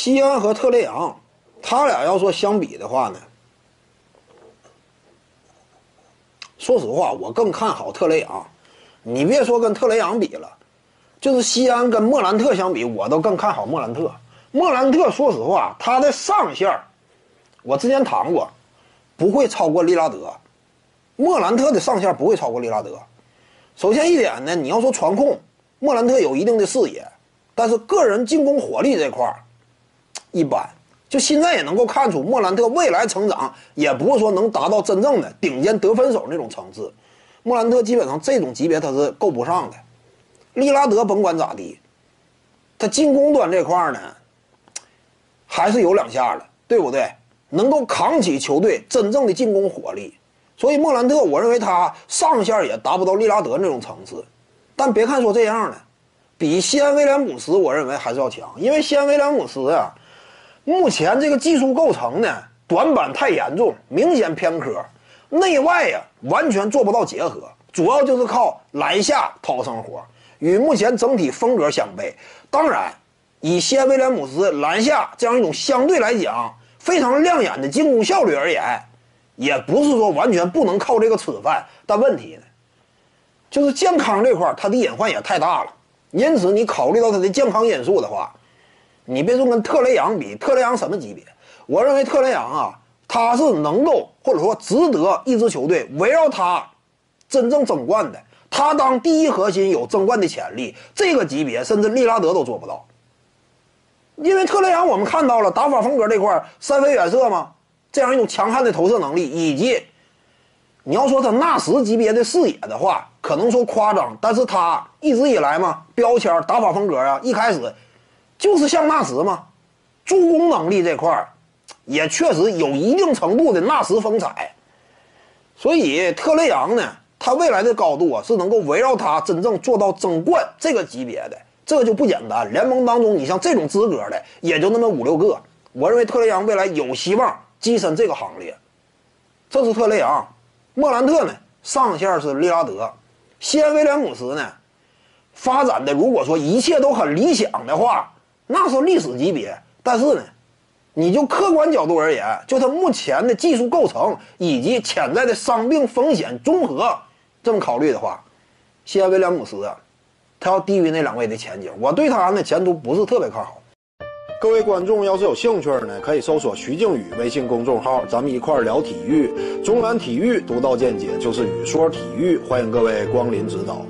西安和特雷杨，他俩要说相比的话呢，说实话，我更看好特雷杨。你别说跟特雷杨比了，就是西安跟莫兰特相比，我都更看好莫兰特。莫兰特说实话，他的上限我之前谈过，不会超过利拉德。莫兰特的上限不会超过利拉德。首先一点呢，你要说传控，莫兰特有一定的视野，但是个人进攻火力这块儿一般。就现在也能够看出，莫兰特未来成长也不是说能达到真正的顶尖得分手那种层次。莫兰特基本上这种级别他是够不上的。利拉德甭管咋地，他进攻端这块呢，还是有两下的，对不对？能够扛起球队真正的进攻火力。所以莫兰特，我认为他上限也达不到利拉德那种层次。但别看说这样呢，比西安威廉姆斯，我认为还是要强，因为西安威廉姆斯啊。目前这个技术构成呢，短板太严重，明显偏科，内外呀完全做不到结合，主要就是靠篮下讨生活，与目前整体风格相悖。当然，以西安威廉姆斯篮下这样一种相对来讲非常亮眼的进攻效率而言，也不是说完全不能靠这个吃饭。但问题呢，就是健康这块它的隐患也太大了。因此，你考虑到他的健康因素的话。你别说跟特雷杨比，特雷杨什么级别？我认为特雷杨啊，他是能够或者说值得一支球队围绕他真正争冠的。他当第一核心有争冠的潜力，这个级别甚至利拉德都做不到。因为特雷杨我们看到了打法风格这块三分远射嘛，这样一种强悍的投射能力，以及你要说他纳什级别的视野的话，可能说夸张，但是他一直以来嘛，标签打法风格啊，一开始。就是像纳什嘛，助攻能力这块儿，也确实有一定程度的纳什风采。所以特雷杨呢，他未来的高度啊，是能够围绕他真正做到争冠这个级别的，这就不简单。联盟当中，你像这种资格的，也就那么五六个。我认为特雷杨未来有希望跻身这个行列。这是特雷杨，莫兰特呢，上线是利拉德，西安威廉姆斯呢，发展的如果说一切都很理想的话。那是历史级别，但是呢，你就客观角度而言，就他目前的技术构成以及潜在的伤病风险综合这么考虑的话，西安威廉姆斯啊，他要低于那两位的前景，我对他呢前途不是特别看好。各位观众要是有兴趣呢，可以搜索徐静宇微信公众号，咱们一块聊体育，中南体育独到见解就是语说体育，欢迎各位光临指导。